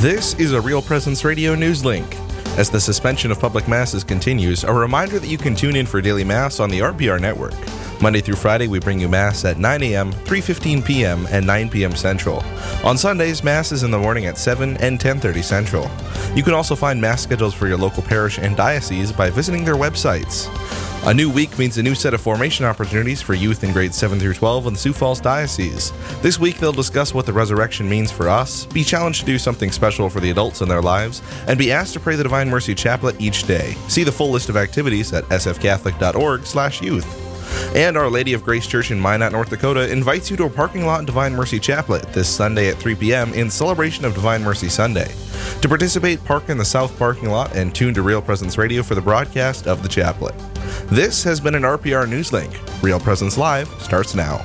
This is a Real Presence Radio News Link. As the suspension of public masses continues, a reminder that you can tune in for daily mass on the RPR network. Monday through Friday, we bring you Mass at 9 a.m., 3.15 p.m., and 9 p.m. Central. On Sundays, Mass is in the morning at 7 and 10.30 Central. You can also find Mass schedules for your local parish and diocese by visiting their websites. A new week means a new set of formation opportunities for youth in grades 7 through 12 in the Sioux Falls Diocese. This week, they'll discuss what the resurrection means for us, be challenged to do something special for the adults in their lives, and be asked to pray the Divine Mercy Chaplet each day. See the full list of activities at sfcatholic.org/youth. And Our Lady of Grace Church in Minot, North Dakota invites you to a parking lot Divine Mercy Chaplet this Sunday at 3 p.m. in celebration of Divine Mercy Sunday. To participate, park in the south parking lot and tune to Real Presence Radio for the broadcast of the chaplet. This has been an RPR News Link. Real Presence Live starts now.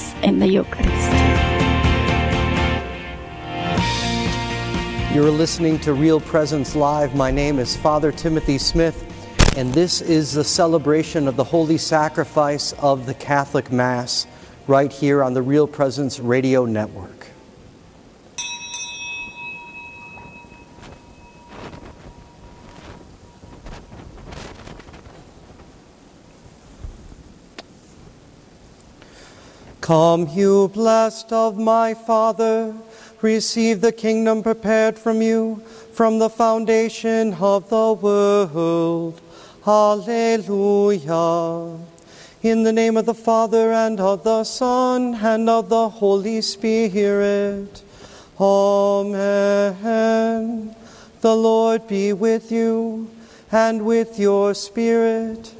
in the Eucharist. You're listening to Real Presence Live. My name is Father Timothy Smith, and this is the celebration of the holy sacrifice of the Catholic Mass right here on the Real Presence Radio Network. Come, you blessed of my Father, receive the kingdom prepared from you from the foundation of the world. Hallelujah. In the name of the Father, and of the Son, and of the Holy Spirit. Amen. The Lord be with you, and with your spirit.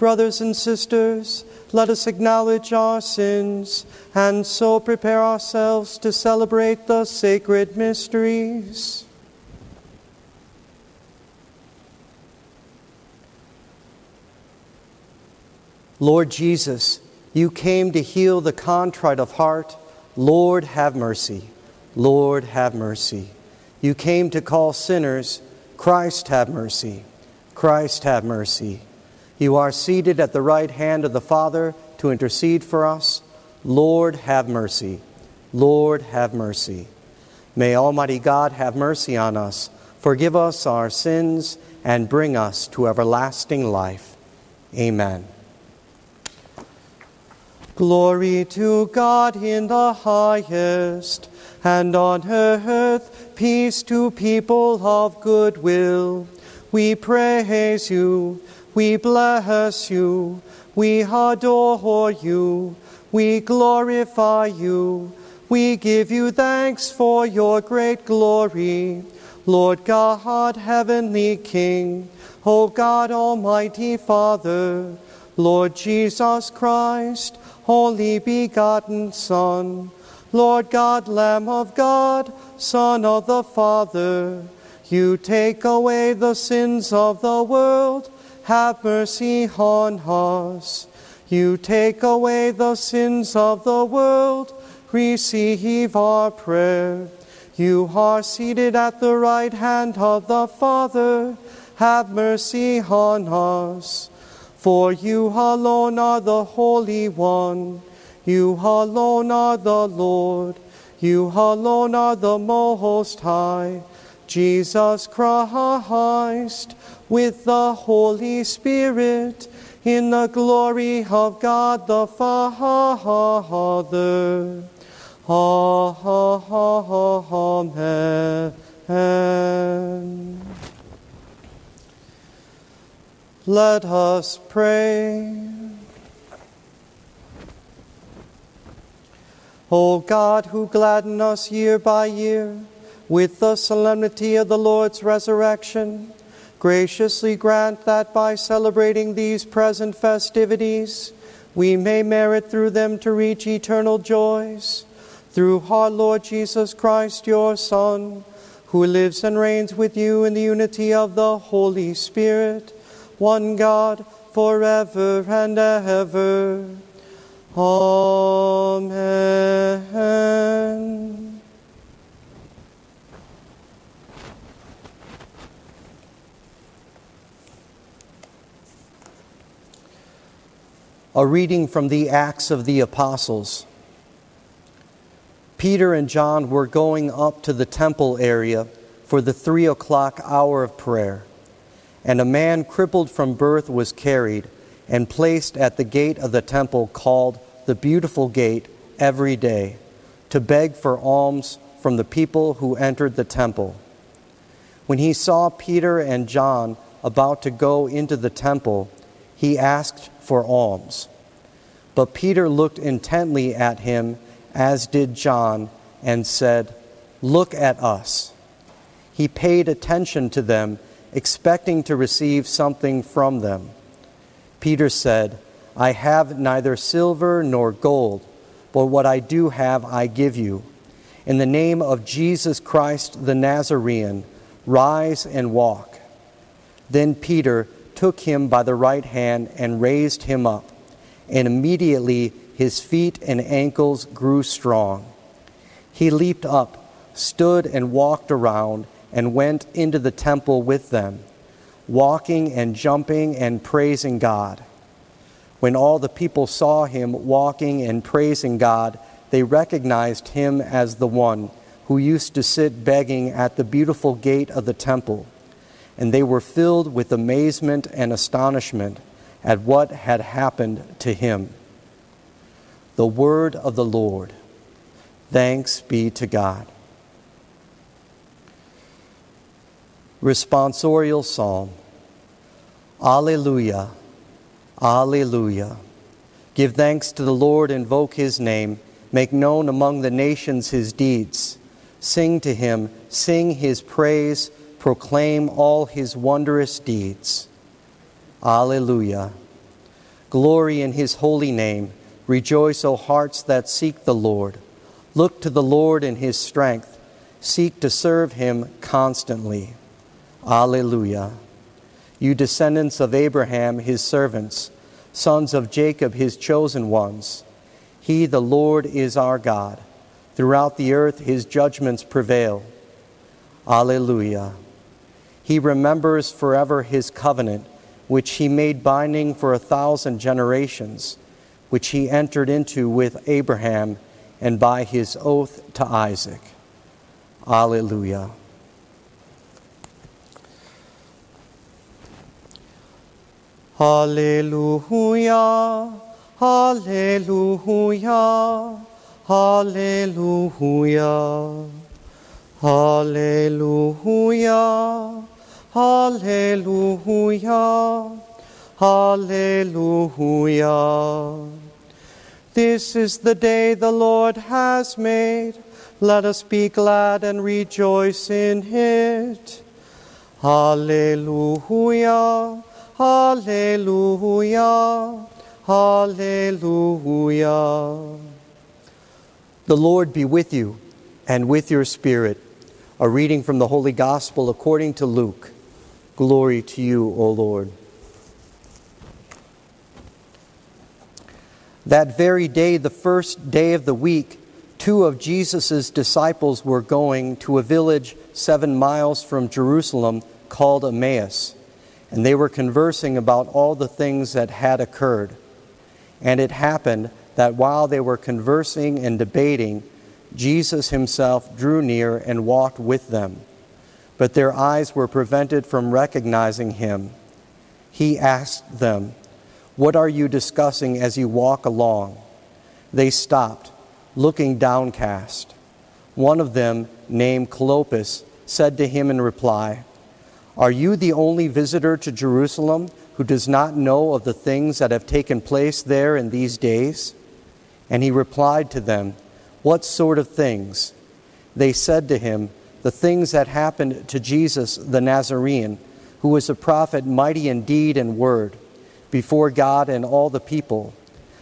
Brothers and sisters, let us acknowledge our sins and so prepare ourselves to celebrate the sacred mysteries. Lord Jesus, you came to heal the contrite of heart. Lord, have mercy. Lord, have mercy. You came to call sinners. Christ, have mercy. Christ, have mercy. You are seated at the right hand of the Father to intercede for us. Lord, have mercy. Lord, have mercy. May Almighty God have mercy on us, forgive us our sins, and bring us to everlasting life. Amen. Glory to God in the highest, and on earth peace to people of good will. We praise you, we bless you, we adore you, we glorify you, we give you thanks for your great glory. Lord God, heavenly King, O God, Almighty Father, Lord Jesus Christ, only begotten Son, Lord God, Lamb of God, Son of the Father, you take away the sins of the world, have mercy on us. You take away the sins of the world, receive our prayer. You are seated at the right hand of the Father, have mercy on us. For you alone are the Holy One. You alone are the Lord. You alone are the Most High. Jesus Christ, with the Holy Spirit, in the glory of God the Father. Amen. Let us pray. O God, who gladden us year by year with the solemnity of the Lord's resurrection, graciously grant that by celebrating these present festivities, we may merit through them to reach eternal joys. Through our Lord Jesus Christ, your Son, who lives and reigns with you in the unity of the Holy Spirit, one God, forever and ever. Amen. A reading from the Acts of the Apostles. Peter and John were going up to the temple area for the three o'clock hour of prayer, and a man crippled from birth was carried and placed at the gate of the temple called the Beautiful Gate every day to beg for alms from the people who entered the temple. When he saw Peter and John about to go into the temple, he asked for alms. But Peter looked intently at him, as did John, and said, Look at us. He paid attention to them, expecting to receive something from them. Peter said, I have neither silver nor gold, but what I do have I give you. In the name of Jesus Christ the Nazarene, rise and walk. Then Peter took him by the right hand and raised him up, and immediately his feet and ankles grew strong. He leaped up, stood and walked around, and went into the temple with them walking and jumping and praising God. When all the people saw him walking and praising God, they recognized him as the one who used to sit begging at the beautiful gate of the temple. And they were filled with amazement and astonishment at what had happened to him. The word of the Lord. Thanks be to God. Responsorial Psalm. Alleluia, Alleluia. Give thanks to the Lord, invoke his name, make known among the nations his deeds. Sing to him, sing his praise, proclaim all his wondrous deeds. Alleluia. Glory in his holy name. Rejoice, O hearts that seek the Lord. Look to the Lord in his strength. Seek to serve him constantly. Alleluia. You descendants of Abraham, his servants, sons of Jacob, his chosen ones. He, the Lord, is our God. Throughout the earth, his judgments prevail. Alleluia. He remembers forever his covenant, which he made binding for a thousand generations, which he entered into with Abraham and by his oath to Isaac. Alleluia. Hallelujah, Hallelujah, Hallelujah, Hallelujah, Hallelujah, Hallelujah. This is the day the Lord has made. Let us be glad and rejoice in it. Hallelujah. Hallelujah, Hallelujah. The Lord be with you and with your spirit. A reading from the Holy Gospel according to Luke. Glory to you, O Lord. That very day, the first day of the week, two of Jesus' disciples were going to a village seven miles from Jerusalem called Emmaus and they were conversing about all the things that had occurred. And it happened that while they were conversing and debating, Jesus himself drew near and walked with them. But their eyes were prevented from recognizing him. He asked them, What are you discussing as you walk along? They stopped, looking downcast. One of them, named Clopas, said to him in reply, are you the only visitor to Jerusalem who does not know of the things that have taken place there in these days? And he replied to them, What sort of things? They said to him, The things that happened to Jesus the Nazarene, who was a prophet mighty in deed and word, before God and all the people.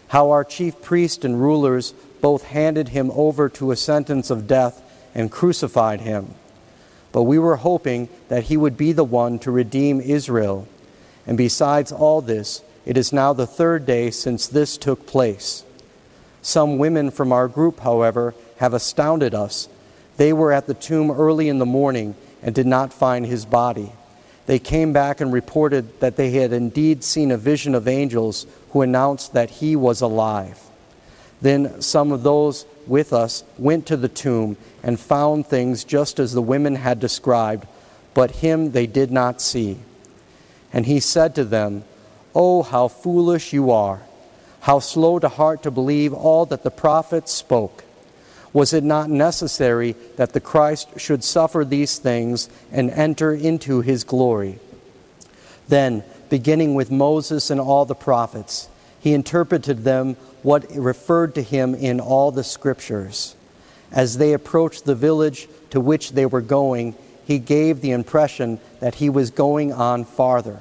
how our chief priest and rulers both handed him over to a sentence of death and crucified him. But we were hoping that he would be the one to redeem Israel. And besides all this, it is now the third day since this took place. Some women from our group, however, have astounded us. They were at the tomb early in the morning and did not find his body. They came back and reported that they had indeed seen a vision of angels who announced that he was alive. Then some of those with us went to the tomb and found things just as the women had described, but him they did not see. And he said to them, Oh, how foolish you are! How slow to heart to believe all that the prophets spoke. Was it not necessary that the Christ should suffer these things and enter into his glory? Then, beginning with Moses and all the prophets, he interpreted them what referred to him in all the scriptures. As they approached the village to which they were going, he gave the impression that he was going on farther.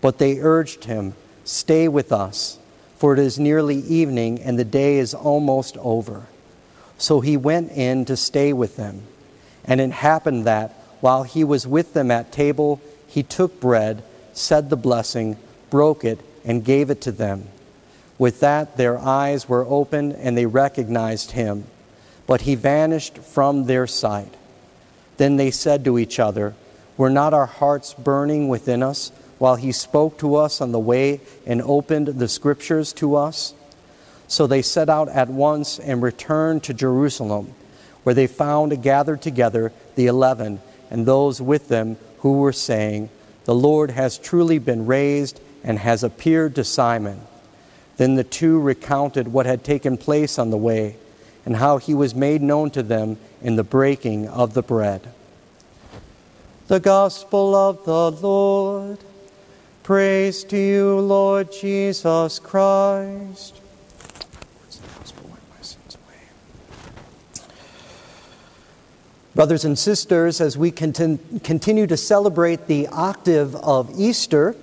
But they urged him, Stay with us, for it is nearly evening and the day is almost over. So he went in to stay with them. And it happened that, while he was with them at table, he took bread, said the blessing, broke it, and gave it to them. With that, their eyes were opened and they recognized him, but he vanished from their sight. Then they said to each other, Were not our hearts burning within us while he spoke to us on the way and opened the scriptures to us? So they set out at once and returned to Jerusalem, where they found gathered together the eleven and those with them who were saying, The Lord has truly been raised and has appeared to Simon. Then the two recounted what had taken place on the way and how he was made known to them in the breaking of the bread. The Gospel of the Lord. Praise to you, Lord Jesus Christ. Brothers and sisters, as we continue to celebrate the octave of Easter,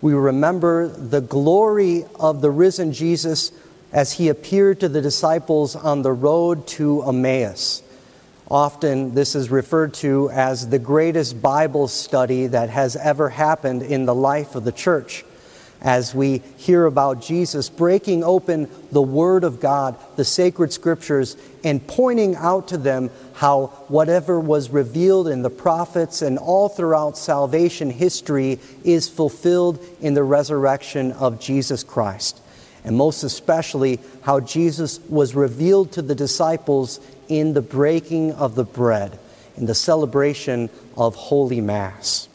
we remember the glory of the risen Jesus as he appeared to the disciples on the road to Emmaus. Often, this is referred to as the greatest Bible study that has ever happened in the life of the church as we hear about Jesus breaking open the Word of God, the sacred scriptures, and pointing out to them how whatever was revealed in the prophets and all throughout salvation history is fulfilled in the resurrection of Jesus Christ. And most especially, how Jesus was revealed to the disciples in the breaking of the bread, in the celebration of Holy Mass.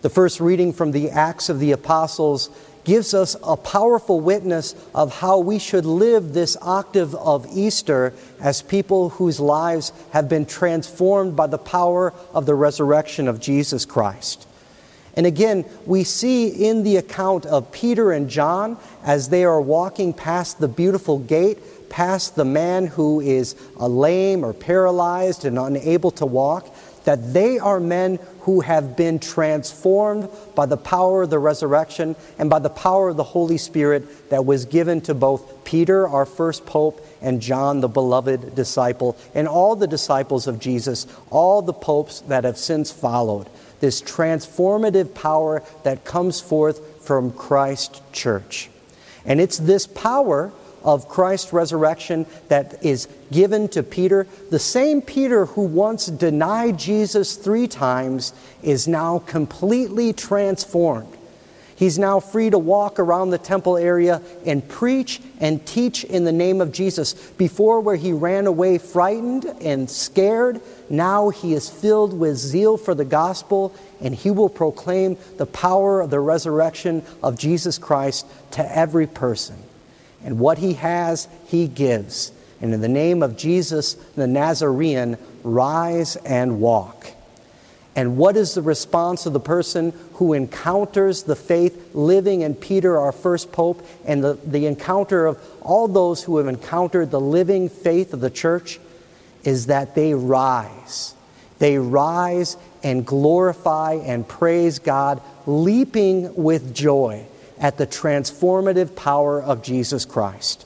The first reading from the Acts of the Apostles gives us a powerful witness of how we should live this octave of Easter as people whose lives have been transformed by the power of the resurrection of Jesus Christ. And again, we see in the account of Peter and John as they are walking past the beautiful gate, past the man who is lame or paralyzed and unable to walk, that they are men who have been transformed by the power of the resurrection and by the power of the Holy Spirit that was given to both Peter, our first pope, and John, the beloved disciple, and all the disciples of Jesus, all the popes that have since followed. This transformative power that comes forth from Christ Church. And it's this power of Christ's resurrection that is given to Peter, the same Peter who once denied Jesus three times is now completely transformed. He's now free to walk around the temple area and preach and teach in the name of Jesus. Before, where he ran away frightened and scared, now he is filled with zeal for the gospel and he will proclaim the power of the resurrection of Jesus Christ to every person. And what he has, he gives. And in the name of Jesus the Nazarene, rise and walk. And what is the response of the person who encounters the faith living in Peter, our first pope, and the, the encounter of all those who have encountered the living faith of the church? Is that they rise. They rise and glorify and praise God, leaping with joy at the transformative power of Jesus Christ.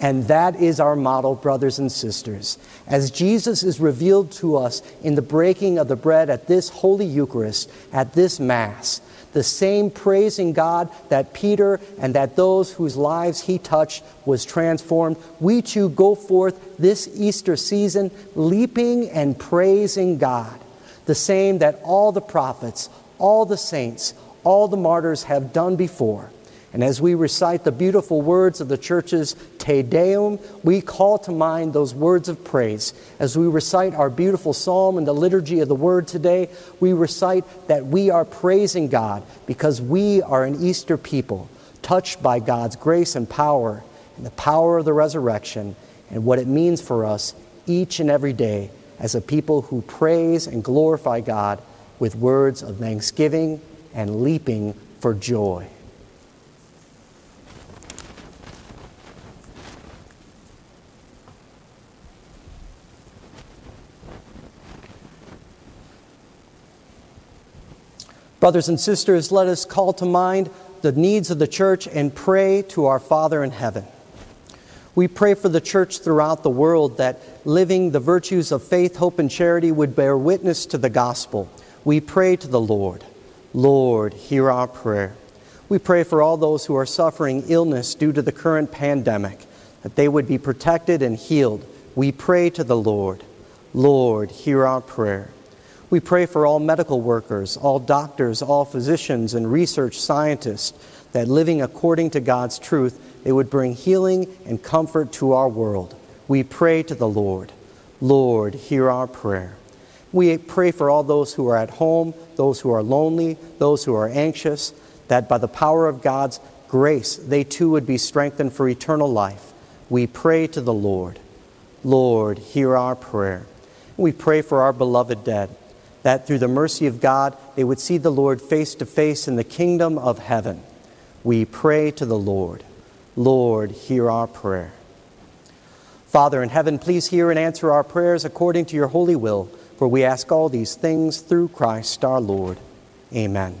And that is our model, brothers and sisters. As Jesus is revealed to us in the breaking of the bread at this Holy Eucharist, at this Mass, the same praising God that Peter and that those whose lives he touched was transformed, we too go forth this Easter season leaping and praising God. The same that all the prophets, all the saints, all the martyrs have done before. And as we recite the beautiful words of the church's Te Deum, we call to mind those words of praise. As we recite our beautiful psalm in the liturgy of the word today, we recite that we are praising God because we are an Easter people, touched by God's grace and power and the power of the resurrection and what it means for us each and every day as a people who praise and glorify God with words of thanksgiving and leaping for joy. Brothers and sisters, let us call to mind the needs of the church and pray to our Father in heaven. We pray for the church throughout the world that living the virtues of faith, hope, and charity would bear witness to the gospel. We pray to the Lord. Lord, hear our prayer. We pray for all those who are suffering illness due to the current pandemic, that they would be protected and healed. We pray to the Lord. Lord, hear our prayer. We pray for all medical workers, all doctors, all physicians, and research scientists that living according to God's truth, they would bring healing and comfort to our world. We pray to the Lord. Lord, hear our prayer. We pray for all those who are at home, those who are lonely, those who are anxious, that by the power of God's grace, they too would be strengthened for eternal life. We pray to the Lord. Lord, hear our prayer. We pray for our beloved dead that through the mercy of God they would see the Lord face to face in the kingdom of heaven. We pray to the Lord. Lord, hear our prayer. Father in heaven, please hear and answer our prayers according to your holy will, for we ask all these things through Christ our Lord. Amen.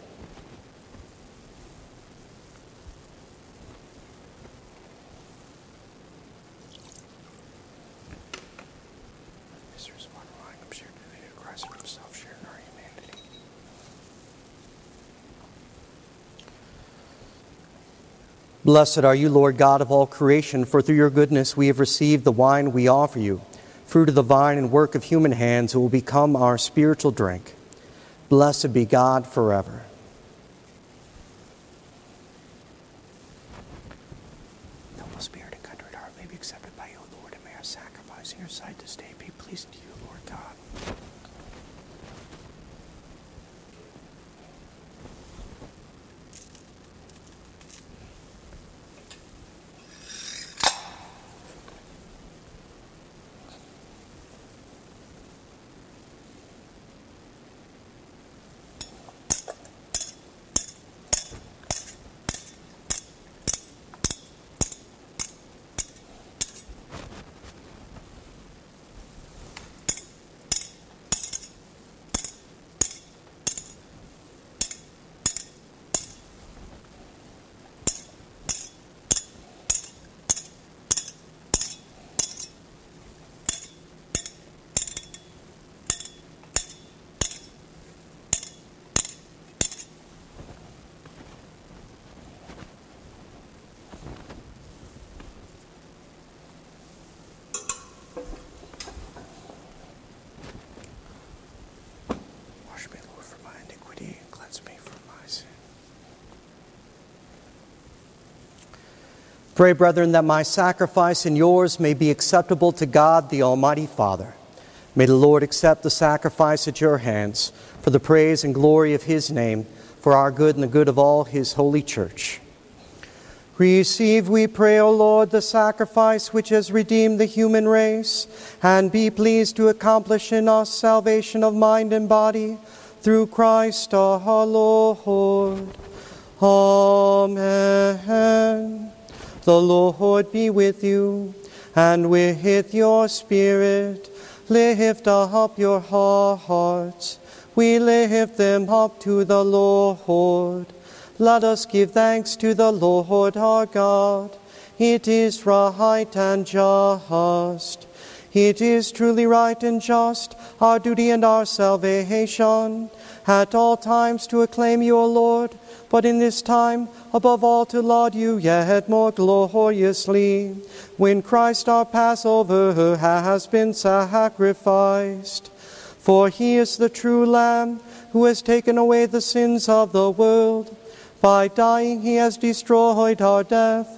Blessed are you, Lord God of all creation, for through your goodness we have received the wine we offer you. Fruit of the vine and work of human hands, it will become our spiritual drink. Blessed be God forever. Pray, brethren, that my sacrifice and yours may be acceptable to God, the Almighty Father. May the Lord accept the sacrifice at your hands for the praise and glory of his name, for our good and the good of all his holy church. Receive, we pray, O Lord, the sacrifice which has redeemed the human race, and be pleased to accomplish in us salvation of mind and body through Christ our Lord. Amen. The Lord be with you, and with your spirit. Lift up your hearts. We lift them up to the Lord. Let us give thanks to the Lord our God. It is right and just. It is truly right and just, our duty and our salvation, at all times to acclaim you, O Lord, but in this time, above all, to laud you yet more gloriously, when Christ our Passover has been sacrificed. For he is the true Lamb who has taken away the sins of the world. By dying, he has destroyed our death,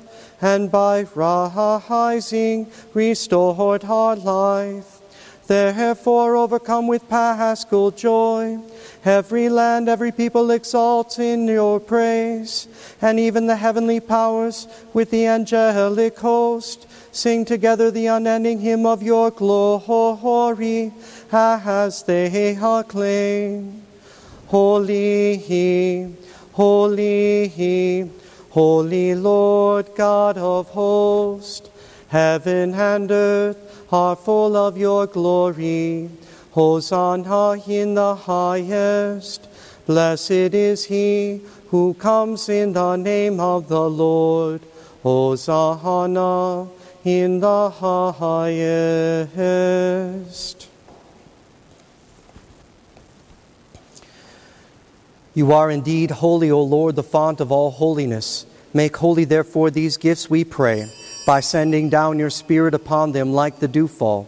and by rising, restored our life. Therefore, overcome with paschal joy, every land, every people exalts in your praise, and even the heavenly powers with the angelic host sing together the unending hymn of your glory as they acclaim. Holy, He, holy, He, holy Lord God of hosts, heaven and earth are full of your glory. Hosanna in the highest. Blessed is he who comes in the name of the Lord. Hosanna in the highest. You are indeed holy, O Lord, the font of all holiness. Make holy, therefore, these gifts, we pray, by sending down your Spirit upon them like the dewfall,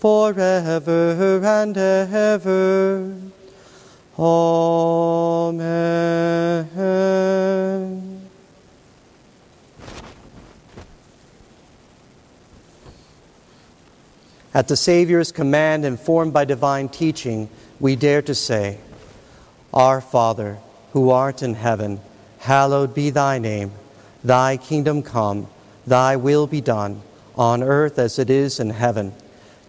forever and ever. Amen. At the Savior's command, informed by divine teaching, we dare to say, Our Father, who art in heaven, hallowed be thy name. Thy kingdom come, thy will be done, on earth as it is in heaven.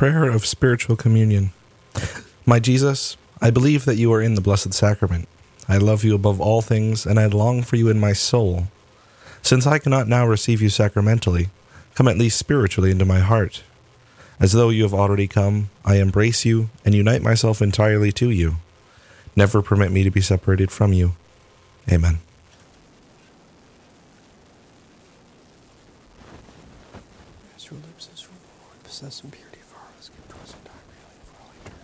Prayer of Spiritual Communion. My Jesus, I believe that you are in the Blessed Sacrament. I love you above all things, and I long for you in my soul. Since I cannot now receive you sacramentally, come at least spiritually into my heart. As though you have already come, I embrace you and unite myself entirely to you. Never permit me to be separated from you. Amen. As your lips possess in purity for us, give to us and die really for all eternity.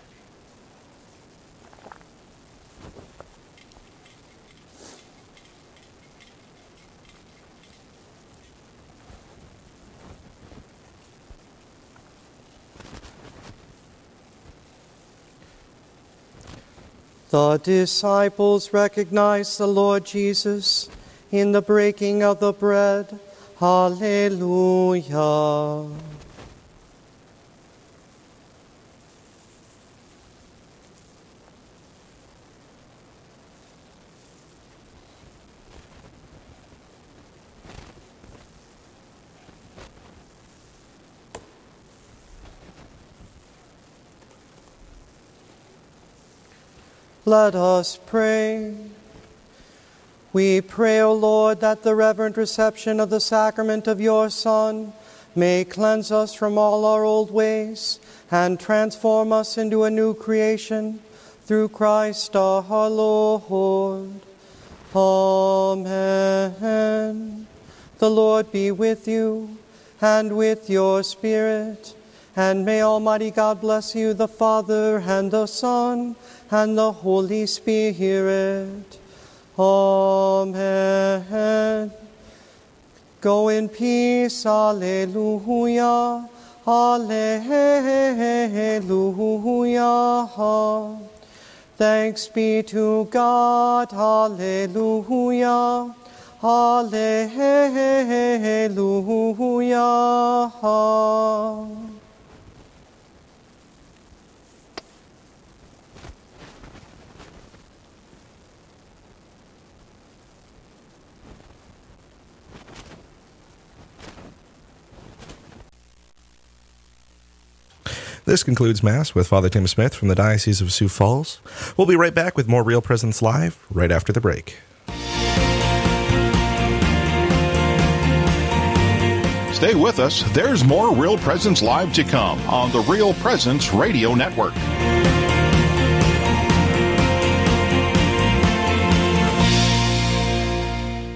The disciples recognized the Lord Jesus in the breaking of the bread. Hallelujah. Let us pray. We pray, O Lord, that the reverent reception of the sacrament of your Son may cleanse us from all our old ways and transform us into a new creation through Christ our Lord. Amen. The Lord be with you. and with your spirit. And may Almighty God bless you, the Father, and the Son, and the Holy Spirit. Amen. Go in peace. Alleluia. Alleluia. Thanks be to God. Alleluia. Alleluia. This concludes Mass with Father Tim Smith from the Diocese of Sioux Falls. We'll be right back with more Real Presence Live right after the break. Stay with us. There's more Real Presence Live to come on the Real Presence Radio Network.